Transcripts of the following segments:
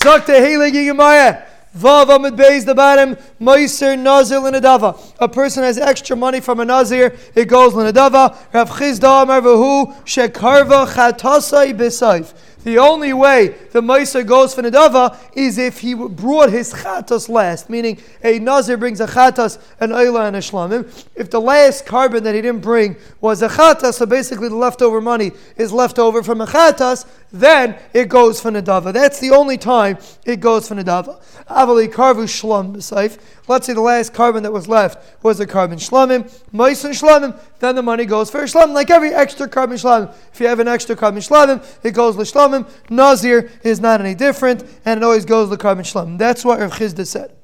Zakte Heilige Gemara. Vav Amid Beis the bottom, Meiser Nazir Linadava. A person has extra money from a Nazir, it goes Linadava. Rav Chizda Amar Vahu Shekarva Chatasai Besaif. The only way the Meiser goes for Nadava is if he brought his chatas last, meaning a Nazir brings a chatas, an Oila, and a Shlamim. If the last korban that he didn't bring was a chatas, so basically the leftover money is left over from a chatas, then it goes for Nadava. That's the only time it goes for Nadava. Avali Karvu Shlam B'Saif. Let's say the last korban that was left was a korban Shlamim, Meiser Shlamim, then the money goes for Shlamim, like every extra korban Shlamim. If you have an extra korban Shlamim, it goes L'Shlamim. Nazir is not any different, and it always goes to korban Shlamim. That's what Rav Chizda said.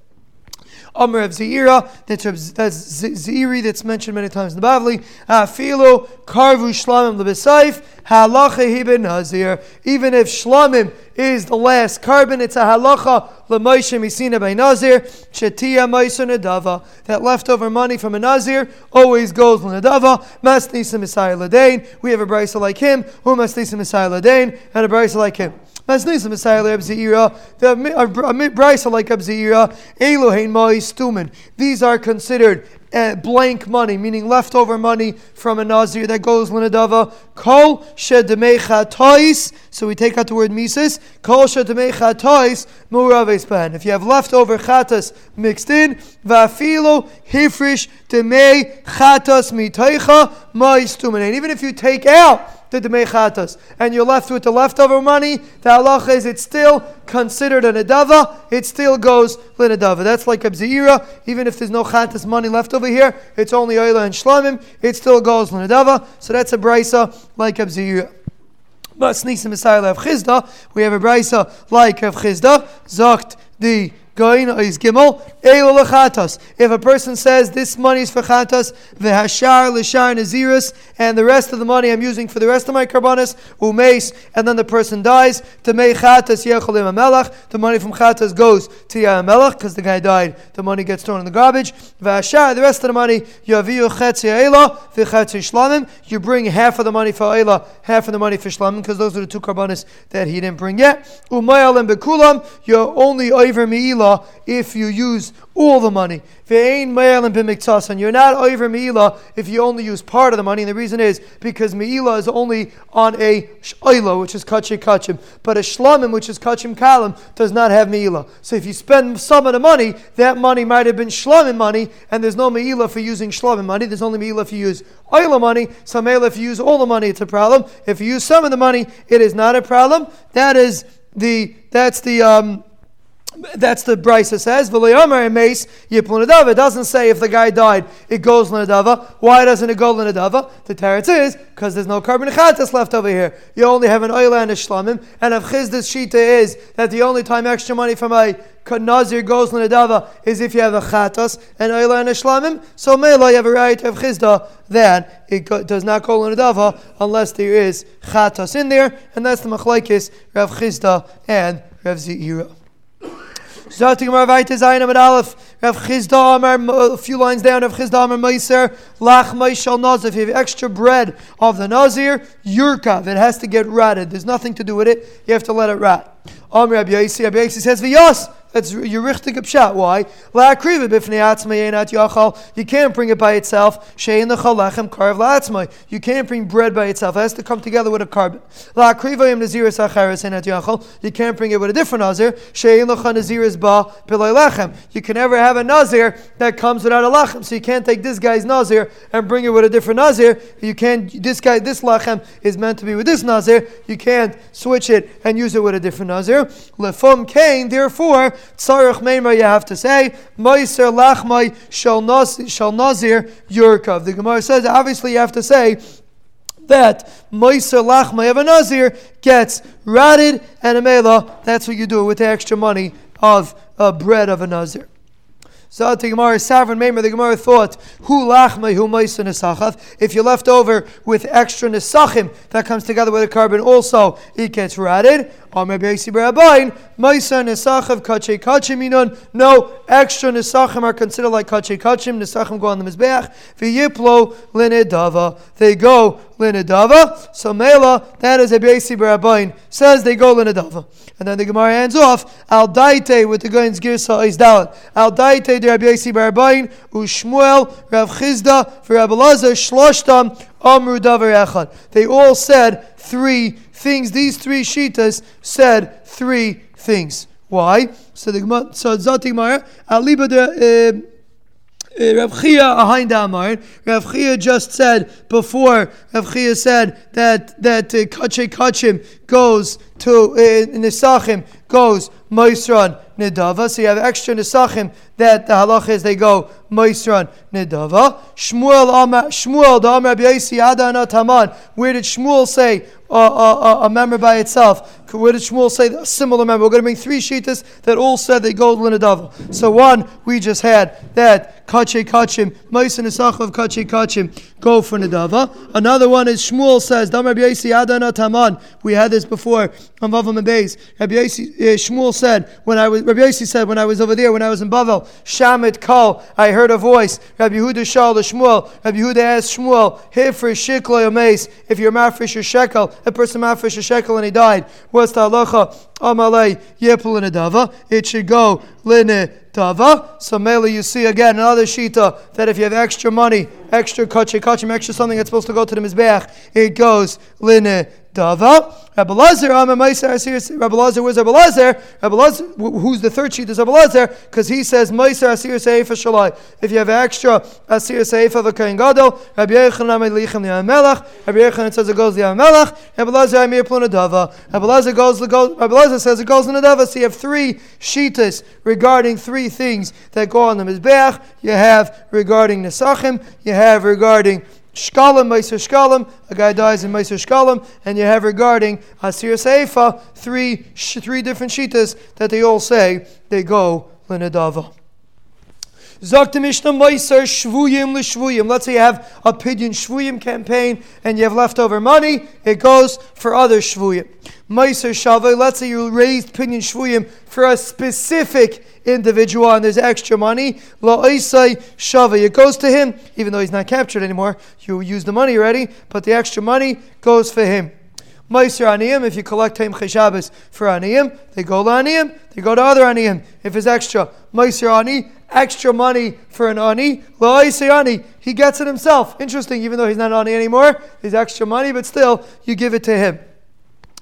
Amr of Zeira, that's, that's that's mentioned many times in the Bavli. Uh, Afilu karvu shlamim lebesaif halacha hiben nazir. Even if shlamim is the last korban, it's a halacha lemoishe misina by nazir shetia moisa nadava. That leftover money from a nazir always goes nadava. Masnisa misai ladain. We have a brisa like him. Who masnisa misai ladain and a brisa like him. Masnisa Messiah Abzeira, the Brisa like Abzeira, Elohein Mai Stumen. These are considered uh, blank money, meaning leftover money from a Nazir that goes Linadava. Kol Shedemecha Tois. So we take out the word Mises. Kol Shedemecha Tois Muraves Ban. If you have leftover Chatas mixed in, Vafilo Hifrish Demei Chatas Mitaicha Mai Stumen. And even if you take out the and you're left with the leftover money, the halacha is it's still considered a nedava, it still goes linadava. That's like a bzeira, even if there's no chatas money left over here, it's only oila and shlamim, it still goes linadava. So that's a brisa like a bzeira. But snisim of chizda, we have a brisa like of chizda, zokt the Goin is gimel lechatas. If a person says this money is for chatas, v'hashar l'shar naziris, and the rest of the money I'm using for the rest of my karbanis umeis, and then the person dies, to mei chatas yecholim melach. The money from chatas goes to melach because the guy died. The money gets thrown in the garbage. V'hashar, the rest of the money yaviu chetzi eila v'chetzi shlamim. You bring half of the money for eila, half of the money for shlamim, because those are the two karbanis that he didn't bring yet. Umayal and bekulam, you're only over meila if you use all the money. And you're not over Me'ila if you only use part of the money. And the reason is because Me'ila is only on a Sh'ila, which is Kachim Kachim. But a Shlamim, which is Kachim Kalim, does not have Me'ila. So if you spend some of the money, that money might have been Shlamim money, and there's no Me'ila for using Shlamim money. There's only Me'ila if you use Oila money. So Me'ila if you use all the money, it's a problem. If you use some of the money, it is not a problem. That is the, that's the, um, that's the brisa says. It doesn't say if the guy died, it goes l'nadava. Why doesn't it go l'nadava? The teretz is because there's no korban chatas left over here. You only have an oil and a shlamim. And if chizdas shita is that the only time extra money from a nazir goes l'nadava is if you have a chatas and oil and a shlamim. So mela you have a right to have chizda that it go, does not go l'nadava unless there is chatas in there, and that's the machlekes Rav Chizda and Rav Zeira. Aleph, Amar, a few lines down, Rav Chizda Amar Meiser, Lach Meishal Nazir. If you have extra bread of the Nazir, Yurkav, it has to get rotted. There's nothing to do with it, you have to let it rot. Amr Rabbi Yaisi, Rabbi Yaisi says, V'yos, that's your richtig pshat. Why? You can't bring it by itself. You can't bring bread by itself. It has to come together with a korban. You can't bring it with a different nazir. Shein l'chan naziris ba p'leilechem. You can never have a nazir that comes without a lachem. So you can't take this guy's nazir and bring it with a different nazir. You can't. This guy, this lachem is meant to be with this nazir. You can't switch it and use it with a different nazir. Lefum kain. Therefore, Tzarech Meimer, you have to say, Meiser Lachmai Shal Nazir Yurkav. The Gemara says, obviously, you have to say, that Meiser Lachmai of a Nazir gets rotted and a Mela. That's what you do with the extra money of uh, bread of a Nazir. So the Gemara Savran Maimer, the Gemara thought, Hu lachmei hu nesachav. If you're left over with extra nesachim that comes together with a korban, also it gets rotted. Amr Beisi Barabain, Maisa Nesachav Kachim Inun. No extra Nesachim are considered like Kache Kachim. Nesachim go on the Mizbeach. V'yiplo Linedava. They go Linedava. So Mela, that is a Beisi Barabain, says they go Linedava. And then the Gemara ends off, Al Daite with the Gain's Girsa is Dalit. Al Daite de Rabbi Barabain, Ushmuel, Rav Chizda, Rav Elazar, Shloshtam, Amru Davar Echad. They all said three things. These three shitas said three things. Why? So the Gemara, so Zati Gemara, Aliba de. Uh, uh, Rav Chia Ahain Damar. Rav Chia just said before. Rav Chia said that that uh, Kache Kachim goes to uh, Nisachim goes Moisran Nidava. So you have extra Nisachim that the halach is they go Moisran Nidava. Shmuel Amar Shmuel the Amar Rabbi Adana Taman. Where did Shmuel say a, member by itself? Where did Shmuel say a similar member? We're going to bring three shitas that all said they go Linadava. So one we just had that Kache Kachim Moisan Nisachim of Kache Kachim go for Nidava. Another one is Shmuel says Damar Rabbi Adana Taman. We had this before on Vavam and Beis. Rabbi uh, Shmuel said when I was Rabbi Yossi said when I was over there when I was in Bavel, Shamit Kal, I heard a voice. Rabbi Yehuda Shal the Shmuel. Rabbi Yehuda asked Shmuel, "Here for shikla mace. If you're mafresh a shekel, a person mafresh a shekel and he died, what's the halacha? Amalei yepul. It should go line dava. So mainly you see again another shita that if you have extra money, extra kachi kachim, extra something that's supposed to go to the mizbeach, it goes line uh, Dava. Rabbi Lazar, Rabbi Lazar, where's Rabbi Lazar? Rabbi Lazar, who's the third sheet is Rabbi Lazar, because he says, Meiser Asir Seifa Shalai. If you have extra Asir Seifa of a Kain Gadol, Rabbi Yechon Lichem the Melech, Rabbi Yechon says it goes the Melech, Rabbi Lazar Amir Pluna Dava. Rabbi Lazar goes, Rabbi Lazar says it goes in the Dava. So you have three sheetas regarding three things that go on the Mizbeach. You have regarding Nesachim, you have regarding Shkalim, Meiser Shkalim, a guy dies in Meiser Shkalim, and you have regarding Asir Seifa, three, three different shitas that they all say they go Linadava. Zakta Mishnah Meiser Shvuyim. Let's say you have a Pidyon Shvuyim campaign and you have leftover money, it goes for other Shvuyim. Meiser Shavay, let's say you raised Pidyon Shvuyim for a specific individual and there's extra money, la'isai shava. It goes to him, even though he's not captured anymore. You use the money already, but the extra money goes for him. Meiser aniyim, if you collect him cheshabas for aniyim, they go to aniyim, they go to other aniyim. If it's extra, Meiser ani, extra money for an ani, la'isai ani, he gets it himself. Interesting, even though he's not ani anymore, he's extra money, but still, you give it to him.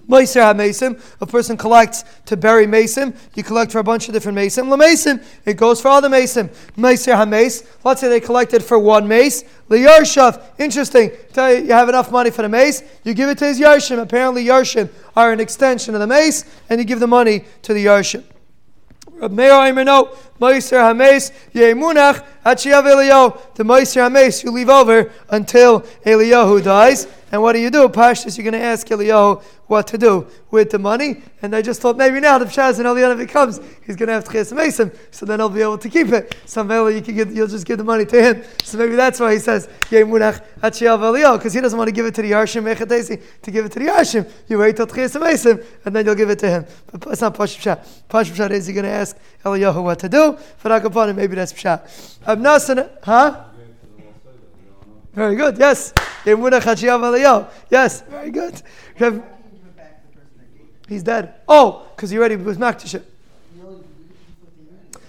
Meiser HaMesim, a person collects to bury Mason, you collect for a bunch of different Mason. LaMason, it goes for other Mason. Meiser HaMace, let's say they collected for one mace. Liyarshav, interesting, tell you, you have enough money for the mace, you give it to his Yarshim. Apparently, Yarshim are an extension of the mace, and you give the money to the Yarshim. Meir Aimer no, Meiser Hames, Yemunach, Hachiav Eliyahu. The Meiser Hames you leave over until Eliyahu dies. And what do you do? Pashtus, you're going to ask Eliyahu what to do with the money. And I just thought maybe now the Pshaz and Eliyahu comes, he's going to have Tchias Mason, so then he'll be able to keep it. So you can get, you'll just give the money to him. So maybe that's why he says, Eliyahu, because he doesn't want to give it to the Yarshim, to give it to the Yarshim. You wait till Tchias Mason, and then you'll give it to him. But it's not Pashut Pshat. Pashut Pshat is you're going to ask Eliyahu what to do. For Akapanim, maybe that's Pshat. Huh? Very good, yes. Yes, very good. He's dead. Oh, because he already was makdish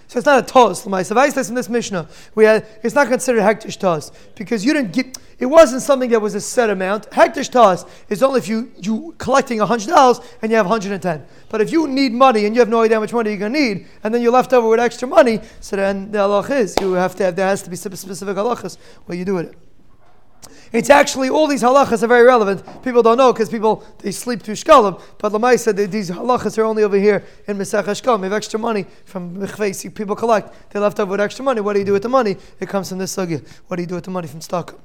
So it's not a tos. L'maisav in this Mishnah, we had it's not considered hektish tos because you didn't get. It wasn't something that was a set amount. Hektish tos is only if you you collecting hundred dollars and you have hundred and ten. But if you need money and you have no idea how much money you're to need, and then you're left over with extra money, so then the halach is you have to have there has to be specific halachas what you do it. It's actually all these halachas are very relevant. People don't know because people they sleep through shkalim. But Lamai said that these halachas are only over here in Mesach Shkalim. You have extra money from Mechveis. People collect. They left over with extra money. What do you do with the money? It comes from this sugya. What do you do with the money from stock?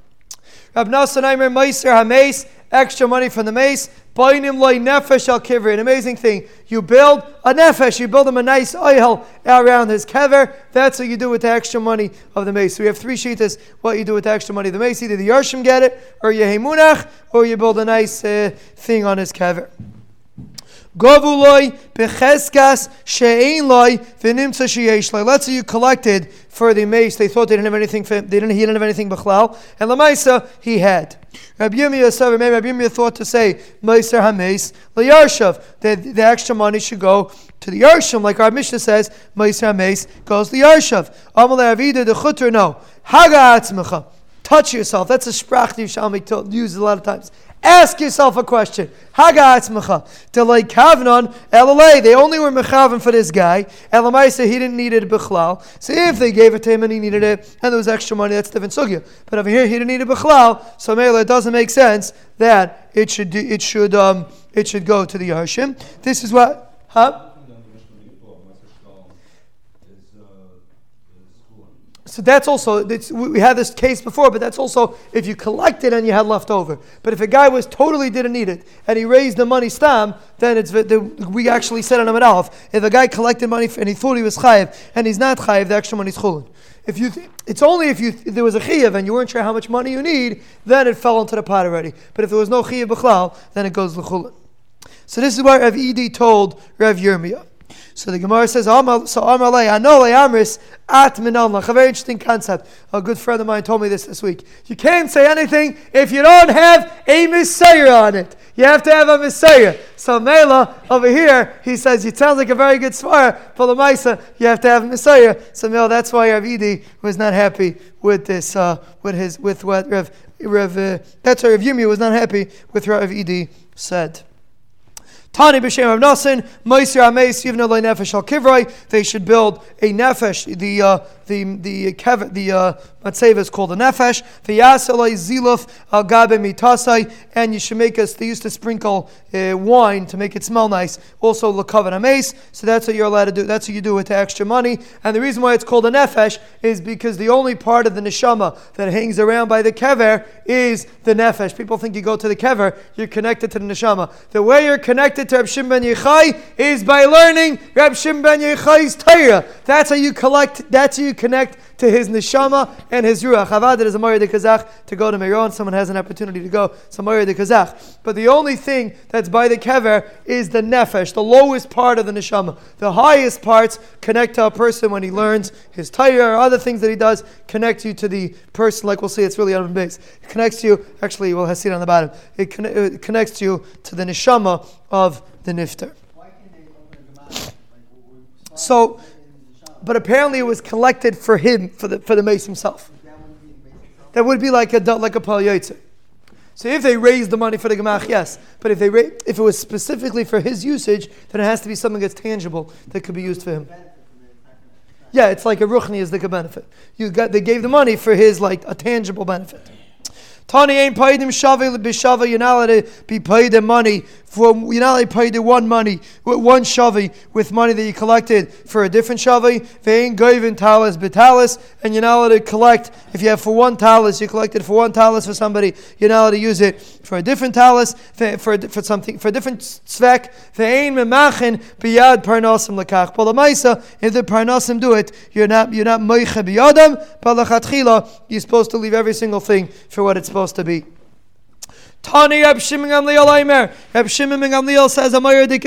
Rab Nasan Aimer Meiser Hameis, extra money from the mace. Bainim loy nefesh al kiver. An amazing thing. You build a nefesh, you build him a nice oil around his kever. That's what you do with the extra money of the mace. So we have three sheetas. What you do with the extra money of the mace. Either the Yarshim get it, or Yehemunach, or you build a nice uh, thing on his kever. Govuloi becheskas she'ein loy. Let's say you collected for the mace. They thought they didn't have anything. They didn't. He didn't have anything b'chlal, and lamaisa he had. Rabbi Yirmiyah thought to say meiser hameis leyarshav. That the extra money should go to the yarshim, like our Mishnah says. Meiser hameis goes to the yarshav. Amalei avida the chutter no haga atzmecha. Touch yourself. That's a sprach that Yerushalmi used a lot of times. Ask yourself a question. Haga To like kavnon elalei. They only were mechavan for this guy. Elamaisa he didn't need it bichlal. So if they gave it to him and he needed it, and there was extra money, that's different sugya. But over here he didn't need it bichlal. So it doesn't make sense that it should it should um it should go to the Yarshim. This is what huh. So that's also, we had this case before, but that's also if you collected and you had left over. But if a guy was totally didn't need it and he raised the money stam, then it's we actually said on him at If a guy collected money and he thought he was chayiv and he's not chayiv, the extra money is chulin. If you, it's only if you if there was a chayiv and you weren't sure how much money you need, then it fell into the pot already. But if there was no chayiv b'chlal, then it goes l'chulin. So this is why Rav Edi told Rav Yirmiyah. So the Gemara says, so Amalei, Anole Amris, At Minalnach. A very interesting concept. A good friend of mine told me this this week. You can't say anything if you don't have a Messiah on it. You have to have a Messiah. So Mela, over here, he says, it sounds like a very good svara, the Maisa, you have to have a Messiah. So Mela, that's why Ravidi was not happy with this, uh, with his, with what Rev, Rev uh, that's why Rav Yirmiyah was not happy with what Rav Edi said. Tani b'shem of Nasin, Moisir Ameis Yivna Nefesh Al Kivroi. They should build a nefesh. The uh, the the kev, the uh, matzeva is called a nefesh. V'yasalei ziluf al mitasai, and you should make us. They used to sprinkle uh, wine to make it smell nice. Also lekavan ames. So that's what you're allowed to do. That's what you do with the extra money. And the reason why it's called a nefesh is because the only part of the neshama that hangs around by the kever is the nefesh. People think you go to the kever, you're connected to the neshama. The way you're connected to Reb Shimon ben Yechai is by learning Reb Shimon ben Yechai's Torah. That's how you collect. That's how you connect to his neshama and his ruach. Avad is a Mari de Kazakh to go to Meron. Someone has an opportunity to go. So Mari de Kazakh. But the only thing that's by the kever is the nefesh, the lowest part of the neshama. The highest parts connect to a person when he learns his Torah or other things that he does. Connect you to the person, like we'll see. It's really on the base. It connects you. Actually, we'll see it on the bottom. It, con- uh, it connects you to the neshama of the nifter. So but apparently it was collected for him, for the, for the mace himself. That would be like a like a pal So if they raised the money for the gemach, yes. But if they ra- if it was specifically for his usage, then it has to be something that's tangible that could be used for him. Yeah, it's like a ruchni is the benefit. You got they gave the money for his like a tangible benefit. Tani ain't paid him shava b'shava. You're not allowed to be paid the money for you're not allowed to pay the one money with one shavi with money that you collected for a different shavi. They ain't giving talis betalis, and you're not allowed to collect if you have for one talis you collected for one talis for somebody. You're not allowed to use it for a different talis for, for, for something for a different. They ain't memachin biyad parnasim lekach. But the ma'isa if the parnasim do it, you're not you're not moiche biyadam. But lachatchila you're supposed to leave every single thing for what it's supposed to be. Tani Reb Shimon Gamliel Aimer. Reb Shimon Gamliel says, Amayr de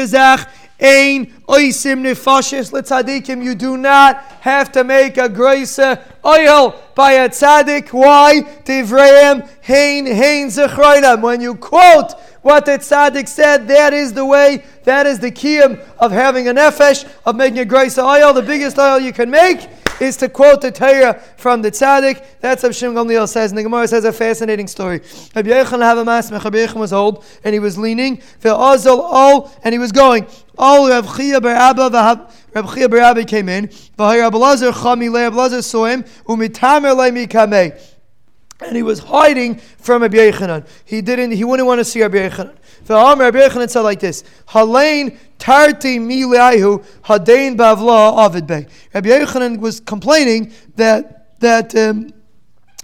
Ein oisim nefashis letzadikim. You do not have to make a grace oil by a tzaddik. Why? Tivreim hein hein zechroinam. When you quote what the tzaddik said, that is the way, that is the kiyum of having a nefesh, of making a grace oil. The biggest oil you can make is to quote the Torah from the tzaddik. That's what Shimon Gamliel says. And the Gemara says a fascinating story. Rabbi Yechon was old and he was leaning. Ve'azal all and he was going. All Rav Chia bar Abba Rav Chia bar Abba came in. V'hay Rabbi Lazar chami saw him. Umitamer le and he was hiding from Rabbi Yechanan. He didn't. He wouldn't want to see Rabbi Yechanan. The Rabbi Yechanan said like this: Halain tarti mileihu hadain bavla avid bey. Rabbi Yechanan was complaining that that. Um,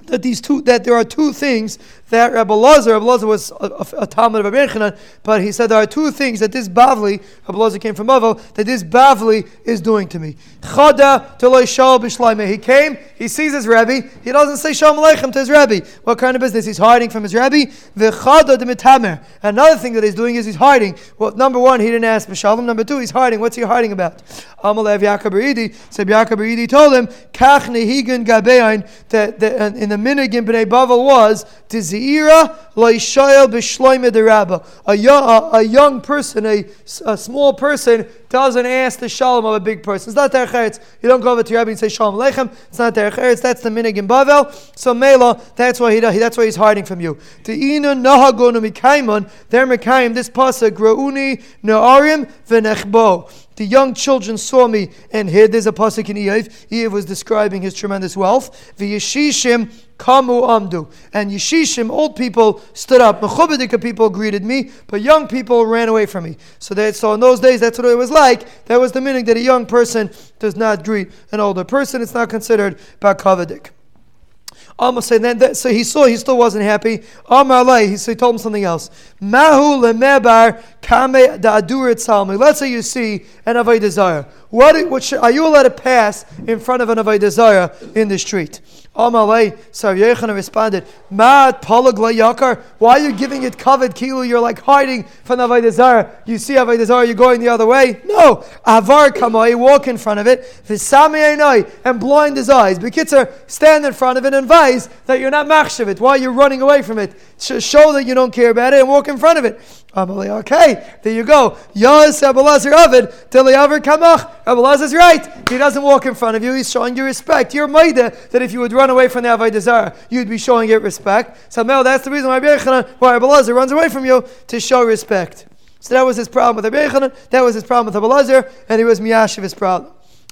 that these two that there are two things that Rabbi Lazar, Rabbi Lazar was a, a, a Talmud of Rabbi Yechanan, but he said there are two things that this Bavli, Rabbi Lazar came from Bavel, that this Bavli is doing to me. Chada shal. He came, he sees his Rebbe, he doesn't say Shalom Aleichem to his Rebbe. What kind of business? He's hiding from his Rebbe. V'chada de mitamer. Another thing that he's doing is he's hiding. Well, number one, he didn't ask Shalom. Number two, he's hiding. What's he hiding about? Amalev Yaakov said Yaakov told him, Kach nehigan gabein, that in the minigin b'nei Bavel was, Tizira rabba. A young, a young person, a, a small person, doesn't ask the shalom of a big person. It's not their cheretz. You don't go over to your rabbi and say shalom aleichem. It's not their cheretz. That's the minig in Bavel. So Mela, that's why he that's why he's hiding from you. They're. This pasuk grauni naarim v'nechbo. The young children saw me and hid. There's a pasuk in Eiv. Eiv was describing his tremendous wealth. V'yeshishim kamu amdu. And yeshishim, old people, stood up. Mechubedika people greeted me, but young people ran away from me. So that so in those days, that's what it was like. That was the meaning that a young person does not greet an older person. It's not considered bakavedik. Almost saying that, so he saw he still wasn't happy. Amar he, so he told him something else. Mahu lemebar kame da'adurit salmi. Let's say you see an avodah zarah. What, what should, are you allowed to pass in front of an avodah zarah in the street? Amalei, Yechon responded, Mat palag yakar. Why are you giving it covered kilu? You're like hiding from Avodah. You see Avodah you're going the other way. No, avar kamai, walk in front of it, v'samei and blind his eyes. Bekitzer, stand in front of it and advise that you're not machshav it. Why you're running away from it? Show that you don't care about it and walk in front of it. Okay, there you go. Yaz Abelazar Avid, Tiliaver Kamach. Abelazar's right. He doesn't walk in front of you. He's showing you respect. You're maida that if you would run away from the Avodah you'd be showing it respect. So, Mel, that's the reason why Abelazar runs away from you to show respect. So that was his problem with Rabbi That was his problem with Abelazar, and he was miyashiv his problem.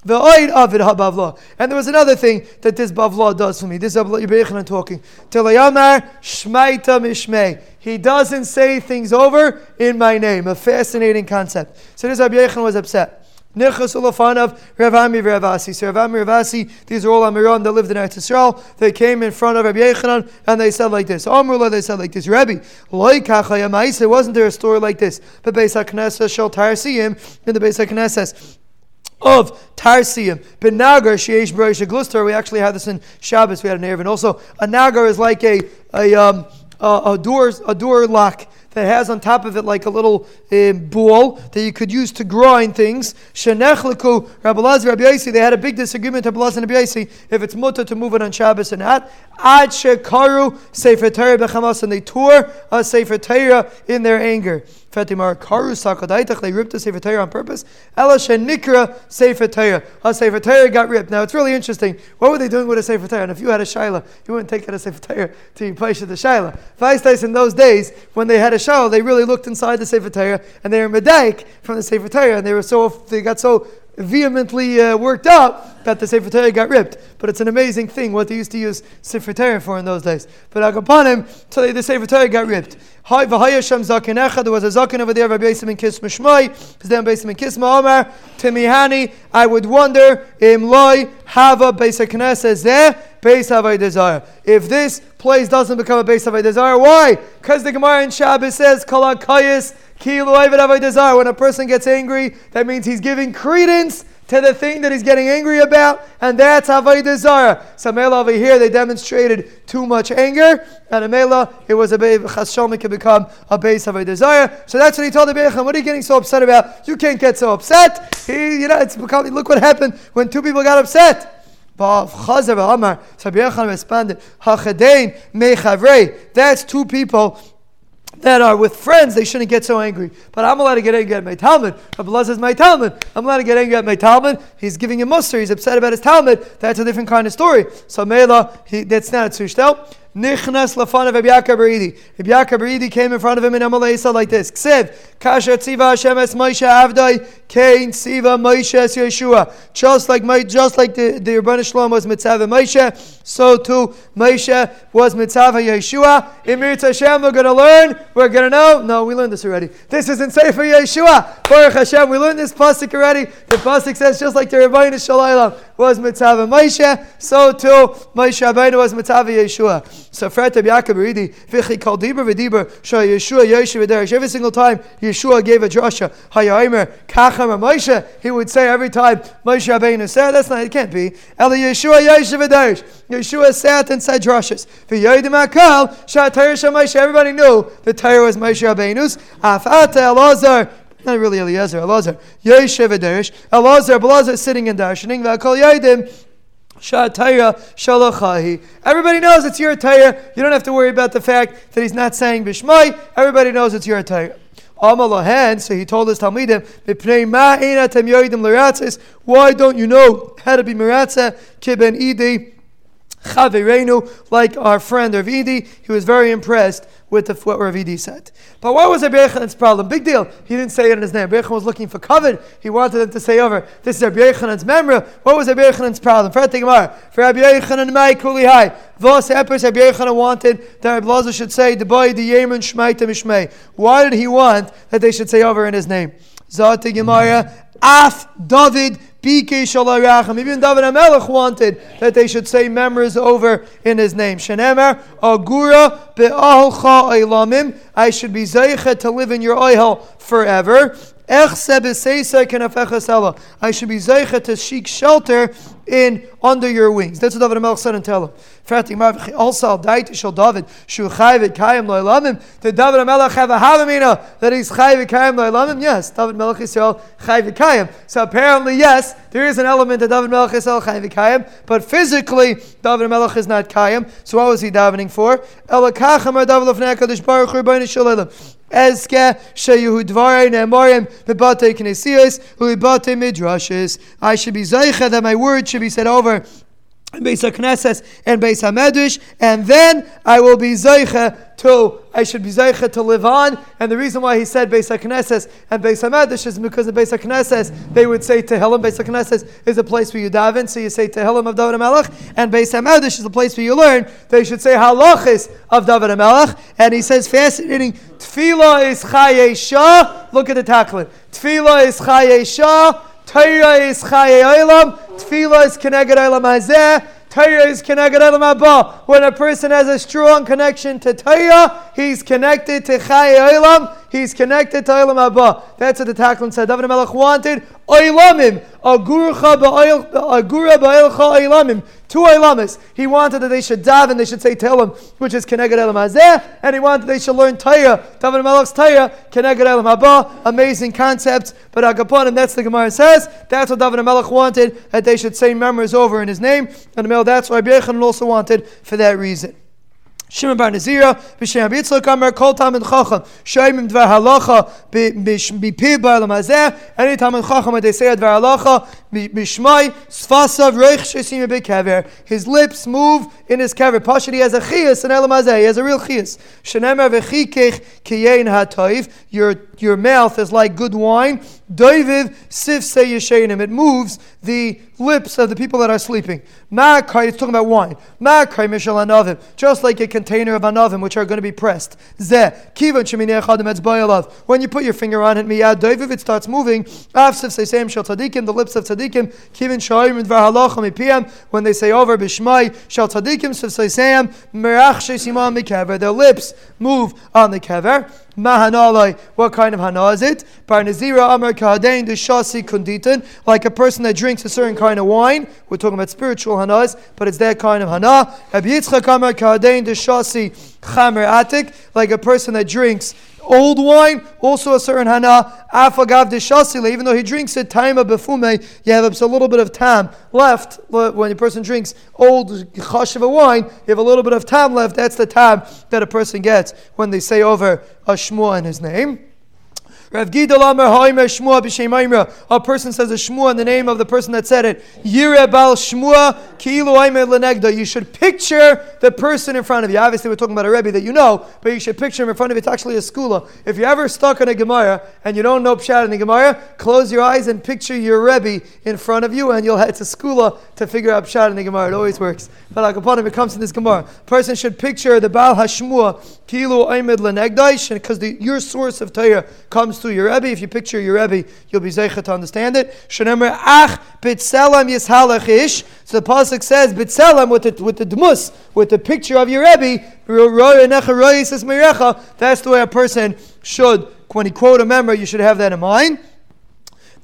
And there was another thing that this bavla does for me. This is Rabbi talking. Telayamar shmaita mishmei. He doesn't say things over in my name. A fascinating concept. So this Rabbi was upset. Nechas Ulafanav, Ravami Ravasi. So Ravami Ravasi, these are all Amiram that lived in Eretz Yisrael. They came in front of Rabbi Yechanan and they said like this. Amrullah, they said like this. Rabbi, Loikachayamais, wasn't there a story like this? But Beis HaKnesses shall Tarsiyim in the Beis HaKnesses of Tarsium. But Nagar, Sheish Barisha Glustar, we actually had this in Shabbos, we had an. And also, a Nagar is like a, a, um, a, a, door, a door lock that has on top of it like a little uh, ball that you could use to grind things. Shenechliku, Rabbi Rabbi they had a big disagreement, Rabbi Lazar and Rabbi if it's mutter to move it on Shabbos or not. Ad shekaru Sefer Torah bechamas, and they tore a Sefer Torah in their anger. Fatimar karu sakadaitach, they ripped the Sefer Torah on purpose. Ela shenikra Sefer Torah. A Sefer Torah got ripped. Now it's really interesting. What were they doing with a Sefer Torah? And if you had a Shaila, you wouldn't take out a Sefer Torah to place of the Shaila. Vice in those days, when they had a Shaila, they really looked inside the Sefer Torah and they were medaik from the Sefer Torah and they were so, they got so vehemently uh, worked up that the Sefer Torah got ripped. But it's an amazing thing what they used to use Sefer Torah for in those days. But Agapanim, so the Sefer Torah got ripped. There was a zaken over there, Rabbi Yisrael and Kisma Shmai, then Yisrael and Kisma Omar, Timihani, I would wonder, Im Loi, Hava, Beis HaKnesses there, Beis Havai Desire. If this place doesn't become a Beis Havai Desire, why? Because the Gemara in Shabbos says, Kalakayas, when a person gets angry, that means he's giving credence to the thing that he's getting angry about, and that's Avodah Zarah. So Mela over here, they demonstrated too much anger, and Mela, it was a Chashom can become a base Avodah Zarah. So that's what he told the Becham. What are you getting so upset about? You can't get so upset. He, you know, it's become, look what happened when two people got upset. So Be'echam responded, That's two people that are with friends, they shouldn't get so angry. But I'm allowed to get angry at my Talmud. Abdullah says my Talmud. I'm allowed to get angry at my Talmud. He's giving him muster. He's upset about his Talmud. That's a different kind of story. So Mela, that's not a tzushtel. Nichnas lafanav Rabbi Yaakov Beridi. Rabbi Yaakov came in front of him in Amalei said like this: Ksiv, Kasher Tziva Hashem es Moshe Avdai, Kain Tziva Moshe es Yeshua. Just like just like the the Rebbeinu Shalom was Mitzvah Moshe, so too Moshe was Mitzvah Yeshua. In Mirz Hashem, we're going to learn. We're going to know. No, we learned this already. This is in Sefer Yeshua. Baruch Hashem, we learned this pasuk already. The pasuk says just like the Rebbeinu Shalom was Mitzvah Moshe, so too Moshe Rabbeinu was Mitzvah Yeshua. Yeshua Every single time Yeshua gave a drasha, he would say every time Moshe Rabbeinu said, that's not, it can't be. Eli Yeshua V'Derish. Yeshua sat and said drashas. Everybody knew the Torah was Moshe Rabbeinu's. Elazar, not really Eliezer, Elazar. V'Derish. Elazar, Elazar sitting and darshaning. Everybody knows it's your Torah. You don't have to worry about the fact that he's not saying Bishmai. Everybody knows it's your Torah. Amalahan, so he told his Talmidim, Why don't you know how to be Meratza? Kiben Idi. Like our friend Ravidi, he was very impressed with the, what Ravidi said. But what was Rabbi Yechanan's problem? Big deal. He didn't say it in his name. Rabbi was looking for covet. He wanted them to say over, this is Rabbi Yechanan's memory. What was Rabbi Yechanan's problem? For For Rabbi Yechanan Mai Kuli Hai. Vos Epers Rabbi Yechanan wanted that Rabbi Lazar should say, boy, the Yemen Shmei Mishmei. Why did he want that they should say over in his name? Zati Gemara, Af David. Even David HaMelech wanted that they should say members over in his name. Shenemer Agura Be'ahalcha Eilamim. I should be Zeicha to live in your oil forever. I should be zeicha to seek shelter in under your wings. That's what David Melch said in Tehillim. Also, David shall David shu chayvit kayim lo'ilamim. Did David Melech have a havamina that he's chayvit kayim lo'ilamim? Yes, David Melech Yisrael chayvit kayim. So apparently, yes, there is an element that David Melech Yisrael chayvit kayim, but physically, David Melech is not kayim. So what was he davening for? Elakacham David Lefnei Kadosh Baruch Hu Shalom. Ezke sheyehu dvarei ne'amorim bebate knesiyos ulibate midrashes. I should be zeicha that my word should be said over in Beis HaKnesses and Beis HaMedrash, and then I will be zeicha to, I should be zeicha to live on. And the reason why he said Beis HaKnesses and Beis HaMedrash is because in Beis HaKnesses they would say Tehillim. Beis HaKnesses is a place where you daven, so you say Tehillim of David HaMelech, and Beis HaMedrash is a place where you learn. They should say Halachis of David HaMelech, and he says fascinating, Tefillah is Chayei Look at the tackling. Tefillah is Chayei Shah, Torah is Chayei Olam, Tefillah is Keneged Olam Hazeh, Torah is connected to When a person has a strong connection to Torah, he's connected to Chai Olam, he's connected to Olam Haba. That's what the Taklim said. David Melech wanted Olamim, Agura Ba'ilcha Olamim. Two Olamis. He wanted that they should daven, they should say Tehillim, which is Keneged Elam Hazeh, and he wanted they should learn Torah. David Melech's Torah, Keneged Elam Haba. Amazing concepts, but Agaponim, that's the Gemara says. That's what David Melech wanted, that they should say members over in his name. And the that's why Rabbi also wanted for that reason. Shimon bar Nazira, b'shem Yitzchak Amar, Kol Talmud Chacham, Shoymim Dvar Halacha, b'pi ba'alam hazeh, any Talmud Chacham, they say Dvar Halacha, b'shmai, Sfasav, Reich Shesim Kever, his lips move in his kever. Pashad, he has a chiyas in Elam hazeh, he has a real chiyas. Shenemar v'chikech kiyein ha'toiv, your your mouth is like good wine. David sif say yeshenim. It moves the lips of the people that are sleeping. Ma'akai, it's talking about wine. Ma'akai mishal anavim. Just like a container of anavim, which are going to be pressed. Zeh. Kivan sheminei achadim When you put your finger on it, miyad David, it starts moving. Av sif same shal tzadikim, the lips of tzadikim. Kivan shayim dvar halacha mipiyam. When they say over bishmai shal tzadikim sif say same. Merach shesimam mikever. Their lips move on the kever. Mahanalai, what kind of hana is it? Bar Nazira Amar Kahadein the Shasi Kunditan, like a person that drinks a certain kind of wine. We're talking about spiritual hanas, but it's that kind of hana. Rabbi Amar Kahadein the Shasi Chamer Atik, like a person that drinks old wine, also a certain hana, afagav deshasile, even though he drinks it, time of befume, you have a little bit of time left. When a person drinks old chashiva wine, you have a little bit of time left. That's the time that a person gets when they say over a shmua in his name. Rav Shmua A person says a Shmua in the name of the person that said it. Bal Shmua Lenegda. You should picture the person in front of you. Obviously, we're talking about a Rebbe that you know, but you should picture him in front of you. It's actually a skula. If you're ever stuck in a Gemara and you don't know Pshat in the Gemara, close your eyes and picture your Rebbe in front of you, and you'll it's a skula to figure out Pshat in the Gemara. It always works. But like upon him, it comes in this Gemara. person should picture the Baal Hashmua Ki'ilu Aimer Lenegda, because your source of Torah comes comes to your Rebbe. If you picture your Rebbe, you'll be zeicha to understand it. Ach bitzelem yishalach ish. So the pasuk says bitzelem with the with the dmus with the picture of your Rebbe. That's the way a person should when he quote a member. You should have that in mind.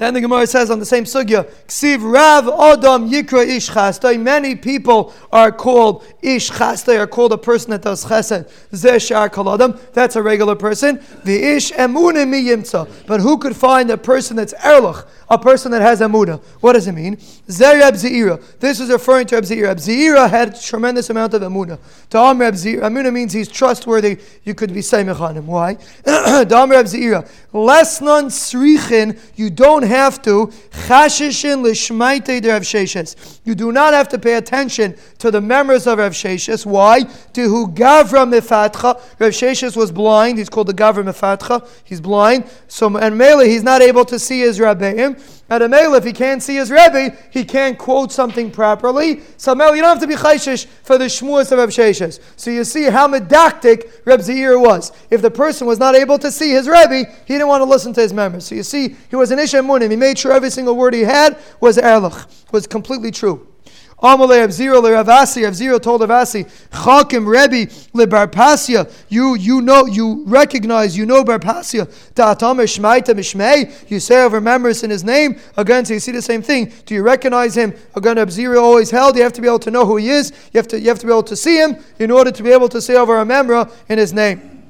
Then the Gemara says on the same sugya, Ksiv Rav Adam Yikra Ish Chastai. Many people are called Ish Chastai, are called a person that does chesed. Zeshar Kaladam. That's a regular person. The Ish Emunah Mi Yimtza. But who could find a person that's Erlach, a person that has Emunah? What does it mean? Zer Reb Zeira. This is referring to Reb Zeira. Reb Zeira had tremendous amount of Emunah. Dam Reb Zeira. Emunah means he's trustworthy. You could be Seimech on him. Why? Dam Reb Zeira. Lesnan Srichin. You don't have to. You do not have to pay attention to the members of Rav Sheshes. Why? To who Gavra Mifatcha. Rav Sheshes was blind. He's called the Gavra Mifatcha. He's blind. So and Mele, he's not able to see his Rabbeim. At a male, if he can't see his Rebbe, he can't quote something properly. So male, you don't have to be chayshish for the shmuas of Reb Sheshes. So you see how medactic Reb Zeir was. If the person was not able to see his Rebbe, he didn't want to listen to his members. So you see, he was an Isha Munim. He made sure every single word he had was erlich, was completely true. Amalei Avziro leRavasi. Avziro told Ravasi, Chalkim Rebbe leBarpasia. You you know you recognize you know Barpasia. Da'atamer Shmaita Mishmei. You say of remembrance in his name. Again, so you see the same thing. Do you recognize him? Again, Avziro always held. You have to be able to know who he is. You have to you have to be able to see him in order to be able to say over a member in his name.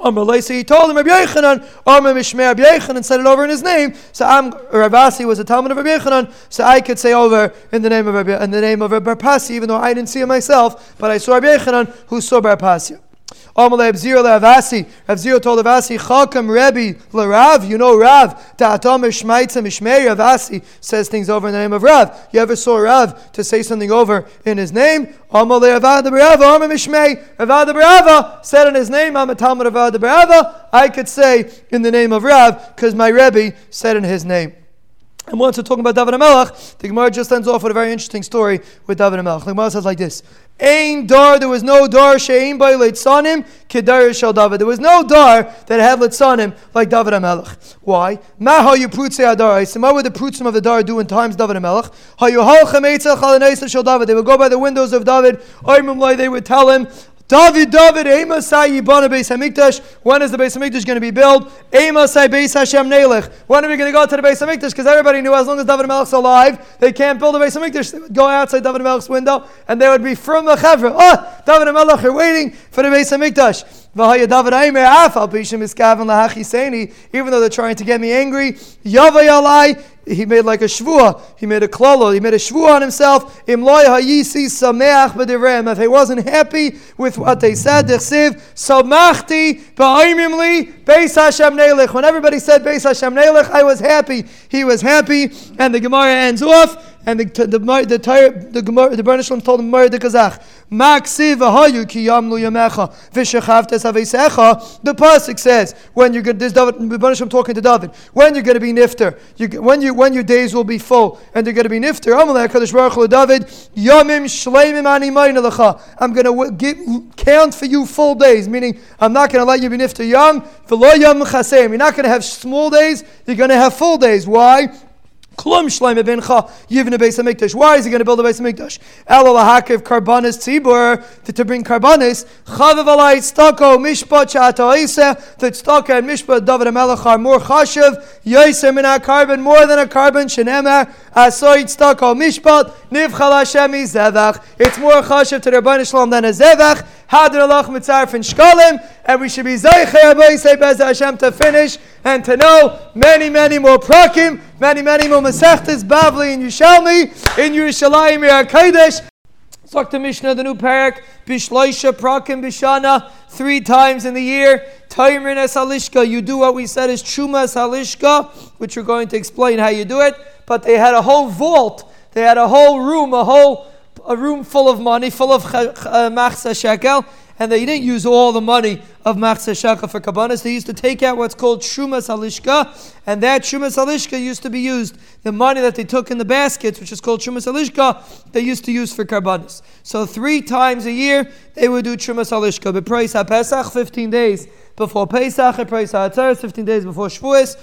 So he told him Rabbi Yechanan, Amr Mishmei Rabbi Yechanan said it over in his name. So I'm Ravasi was a Talmud of Rabbi Yechanan, so I could say over in the name of Rabbi, in the name of Rabbi Pasi, even though I didn't see it myself, but I saw Rabbi Yechanan who saw Bar Pasi. Amalei Abzir le'avasi. Abzir told Avasi, Chakam Rebbe le'Rav. You know Rav. Ta'atam Ishmaitza Mishmei. Avasi says things over in the name of Rav. You ever saw Rav to say something over in his name? Amalei Avad Brava. Amma Mishmei. Avad Brava said in his name, I'm a Talmud Brava. I could say in the name of Rav because my Rebbe said in his name. And once we're talking about David HaMelech, the Gemara just ends off with a very interesting story with David HaMelech. The Gemara says like this: Ain dar, there was no dar she'ain by litzanim kedar shel David. There was no dar that had litzanim like David HaMelech. Why? Ma ha you prutze adar. Said, what would the prutzim of the dar do in times David HaMelech? Ha you hal chametza chalaneisa shel David. They would go by the windows of David. They would tell him, David, David, Amasai Yibana Beis Hamikdash. When is the Beis Hamikdash going to be built? Amasai Beis Hashem Nelech. When are we going to go to the Beis Hamikdash? Because everybody knew as long as David Melech's alive, they can't build a Beis Hamikdash. They would go outside David Melech's window and they would be from the Chevra. Oh, David Melech are waiting for the Beis Hamikdash. Even though they're trying to get me angry, he made like a shvua. He made a klolo. He made a shvua on himself. If he wasn't happy with what they said, samachti beis Hashem nelech. When everybody said beis Hashem nelech, I was happy. He was happy, and the Gemara ends off. And the the the the the Gemara the Bernish told him the Kazach. Maksiv v'hayu ki yamlu yamecha v'shechavtes avisecha. The pasuk says when you're going This David the Bernish talking to David. When you're going to be nifter. You, when you when your days will be full and they're going to be nifter. Hakadosh Baruch Hu David yamim shleimim ani. I'm going to give, count for you full days. Meaning I'm not going to let you be nifter young. V'lo yam chasem. You're not going to have small days. You're going to have full days. Why? Why is he going to build a beis hamikdash? Elo lahakiv karbanis tzibur to bring karbanis. Chavav alay tztako mishpat shata isa. The tztaka and mishpat David Hamelech are more chashiv. Yoser min korban more than a korban. Shenemer asoy tztako mishpat nivchal Hashem zevach. It's more chashiv to the Rabban Shalom than a zevach. Hadr alach mitzarf and shkalim. And we should be zaychei say bez Hashem to finish and to know many, many more prakim, many, many more Masechtas, Bavli, and Yishalmi, in Yerushalayim, Kodesh. Talk to Mishnah, the new parak, Bishloisha, Prakim, Bishana, three times in the year. Taimin es halishka, you do what we said is Chuma es halishka, which we're going to explain how you do it. But they had a whole vault, they had a whole room, a whole a room full of money, full of uh, machsa shekel, and they didn't use all the money of Machzeh Shaka for Kabbanis. They used to take out what's called Shumas Halishka, and that Shumas Halishka used to be used, the money that they took in the baskets, which is called Shumas Halishka, they used to use for Kabbanis. So three times a year, they would do Shumas Halishka. But HaPesach, 15 days before Pesach, and HaAtzeres, 15 days before Shavuos,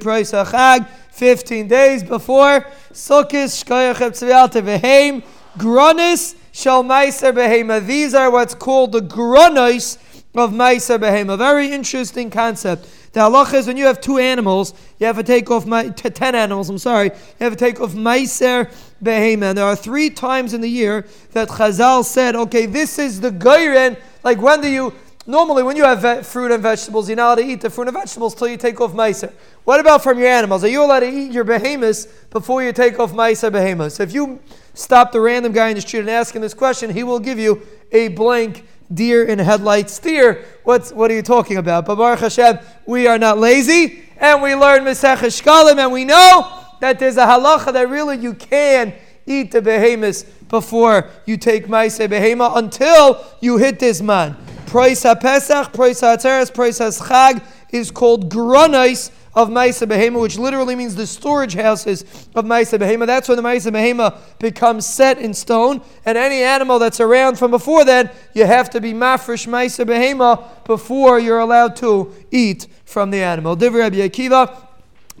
praise HaChag, 15 days before Sukkot, Shkoyach Tzvialta Vehem, Gronis, Shal Meiser Behema. These are what's called the Gronis of Meiser Behema. Very interesting concept. The halacha is when you have two animals, you have to take off my, t- ten animals. I'm sorry, you have to take off Meiser Behema. And there are three times in the year that Chazal said, okay, this is the Geiren. Like when do you? Normally, when you have ve- fruit and vegetables, you're not allowed to eat the fruit and vegetables till you take off Meiser. What about from your animals? Are you allowed to eat your behemoths before you take off Meiser behemoths? If you stop the random guy in the street and ask him this question, he will give you a blank deer in headlights steer. What's, what are you talking about? But Baruch Hashem, we are not lazy, and we learn Mesech Shkalim, and we know that there's a halacha that really you can eat the behemoths before you take Maise behema until you hit this man. Price HaPesach, Price HaTzeres, Price HaSchag is called Granais, of Maisa Behema, which literally means the storage houses of Maisa Behema. That's when the Maisa Behema becomes set in stone. And any animal that's around from before then, you have to be mafresh Maisa Behema before you're allowed to eat from the animal. Divrei Akiva,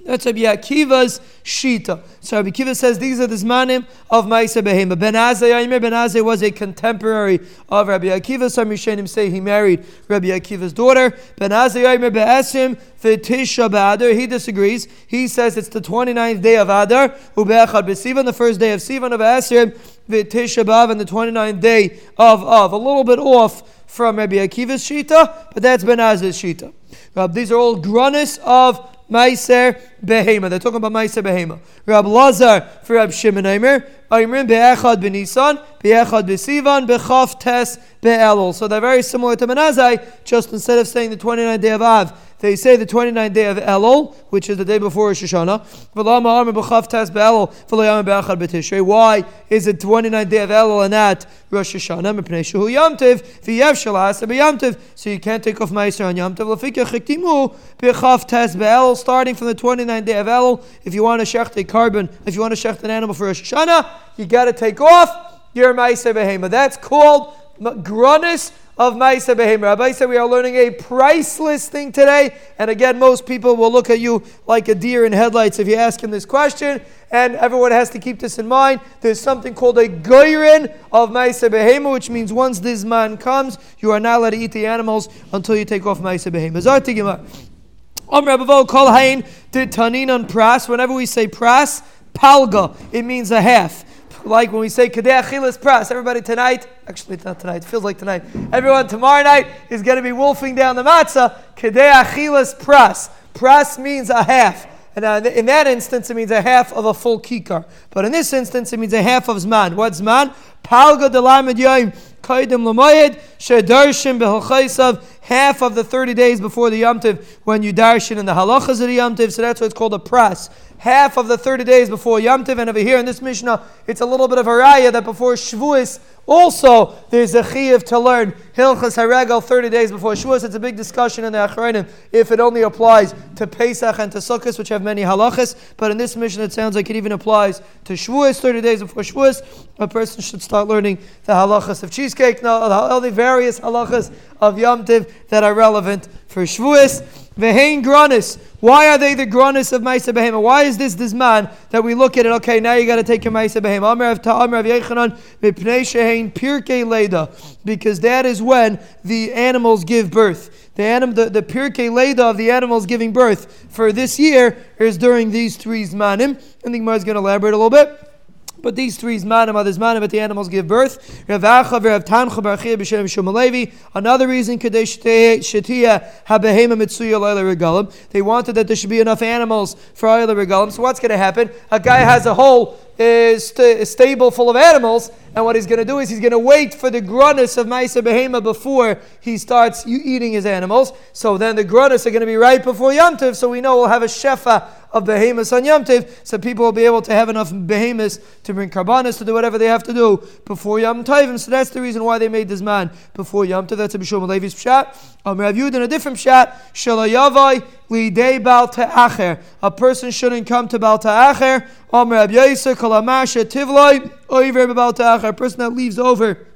that's Rabbi Akiva's Shita. So Rabbi Akiva says these are the Zmanim of Maisa Behema. Ben Azai, Ben Azai was a contemporary of Rabbi Akiva. Some Rishonim say he married Rabbi Akiva's daughter. Ben Azai, Be'esim, V'tisha B'adar. He disagrees. He says it's the 29th day of Adar, Ube'echad B'sivan, the first day of Sivan of Asim, V'tisha B'av, and the 29th day of Av. A little bit off from Rabbi Akiva's Shita, but that's Ben Azai's Shita. These are all grunis of Meiser Behema. They're talking about Meiser Behema. Rab Lazar for Rab Shimon Aimer. Aimrim be'echad b'Nisan, be'echad b'Sivan, be'chaf tes be'elul. So they're very similar to Ben Azai, just instead of saying the 29th day of Av, they say the 29th day of Elul, which is the day before Rosh Hashanah. Why is it 29th day of Elul and not Rosh Hashanah? So you can't take off Meiser on Yom Tov. Starting from the 29th day of Elul, if you want to shecht a korban, if you want to shecht an animal for Rosh Hashanah, you got to take off your Meiser Behema. That's called Grunis of Maisa Behema. Rabbi said we are learning a priceless thing today. And again, most people will look at you like a deer in headlights if you ask him this question. And everyone has to keep this in mind. There's something called a goyrin of Maisa Behema, which means once this man comes, you are not allowed to eat the animals until you take off Maisa Behema. Zartigima. Om Rabavo Kol Hain Tanin on Pras. Whenever we say Pras, Palga, it means a half like when we say Kadeh Achilas Pras, everybody tonight, actually it's not tonight, it feels like tonight, everyone tomorrow night is going to be wolfing down the matzah, Kadeh Achilas Pras. Pras means a half. And uh, in that instance, it means a half of a full kikar. But in this instance, it means a half of zman. What zman? Palga delamed yoim kaidim lamayed shedarshim behalchaisav. Half of the 30 days before the Yom Tiv when you darshin in the halachas of the Yom Tiv. So that's why it's called a pras half of the 30 days before Yom Tiv, and over here in this Mishnah, it's a little bit of a raya that before Shavuos, also there's a chiyuv to learn Hilchas Haregel 30 days before Shavuos. It's a big discussion in the Achrayim if it only applies to Pesach and to Sukkot, which have many halachas, but in this Mishnah it sounds like it even applies to Shavuos 30 days before Shavuos. A person should start learning the halachas of cheesecake, now all the various halachas of Yom Tiv that are relevant for Shavuos. Vehain granis. Why are they the granis of Maisa Behema? Why is this this man that we look at it? Okay, now you got to take your Maisa Behema. Amar of Ta'amar of Yechanan mipnei shehain pirkei leda, because that is when the animals give birth. The anim, the, the pirkei leda of the animals giving birth for this year is during these three zmanim. And the Gemara is going to elaborate a little bit. But these three zmanim are the zmanim that the animals give birth. Another reason, they wanted that there should be enough animals for Ayla Regalim. So what's going to happen? A guy has a whole uh, st- stable full of animals, and what he's going to do is he's going to wait for the grunus of Maisa Behema before he starts eating his animals. So then the grunus are going to be right before Yom Tov, so we know we'll have a shefa of behemoths on Yom Tiv, so people will be able to have enough behemoths to bring karbanas to do whatever they have to do before Yom. So that's the reason why they made this man before Yom Tov. That's a Bishul Levi's pshat. Um, Rav Yud in a different pshat. Shalayavai lidei bal ta'acher. A person shouldn't come to bal ta'acher. Um, Rav Yisra kalamasha tivloi bal ta'acher. A person that leaves over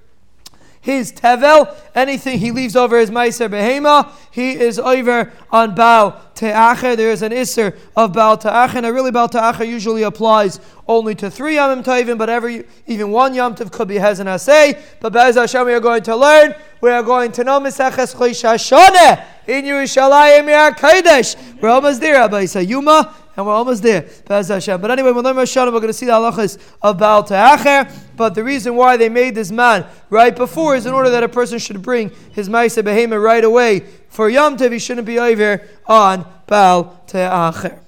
his tevel, anything he leaves over his meiser behema, he is over on Baal Te'acher. There is an Isser of Baal Te'acher. And really, Baal Te'acher usually applies only to three Yom Tovim, but every even one Yom Tov could be Hezan Asay. But Bez Hashem, we are going to learn. We are going to know Meseches Chosh in Yerushalayim Yar Kodesh. We're almost there, Yuma and we're almost there. But anyway, we'll learn we're going to see the halachas of Baal Ta'acher. But the reason why they made this man right before is in order that a person should bring his Maisa Behema right away. For Yom Tov, he shouldn't be over on Baal Ta'acher.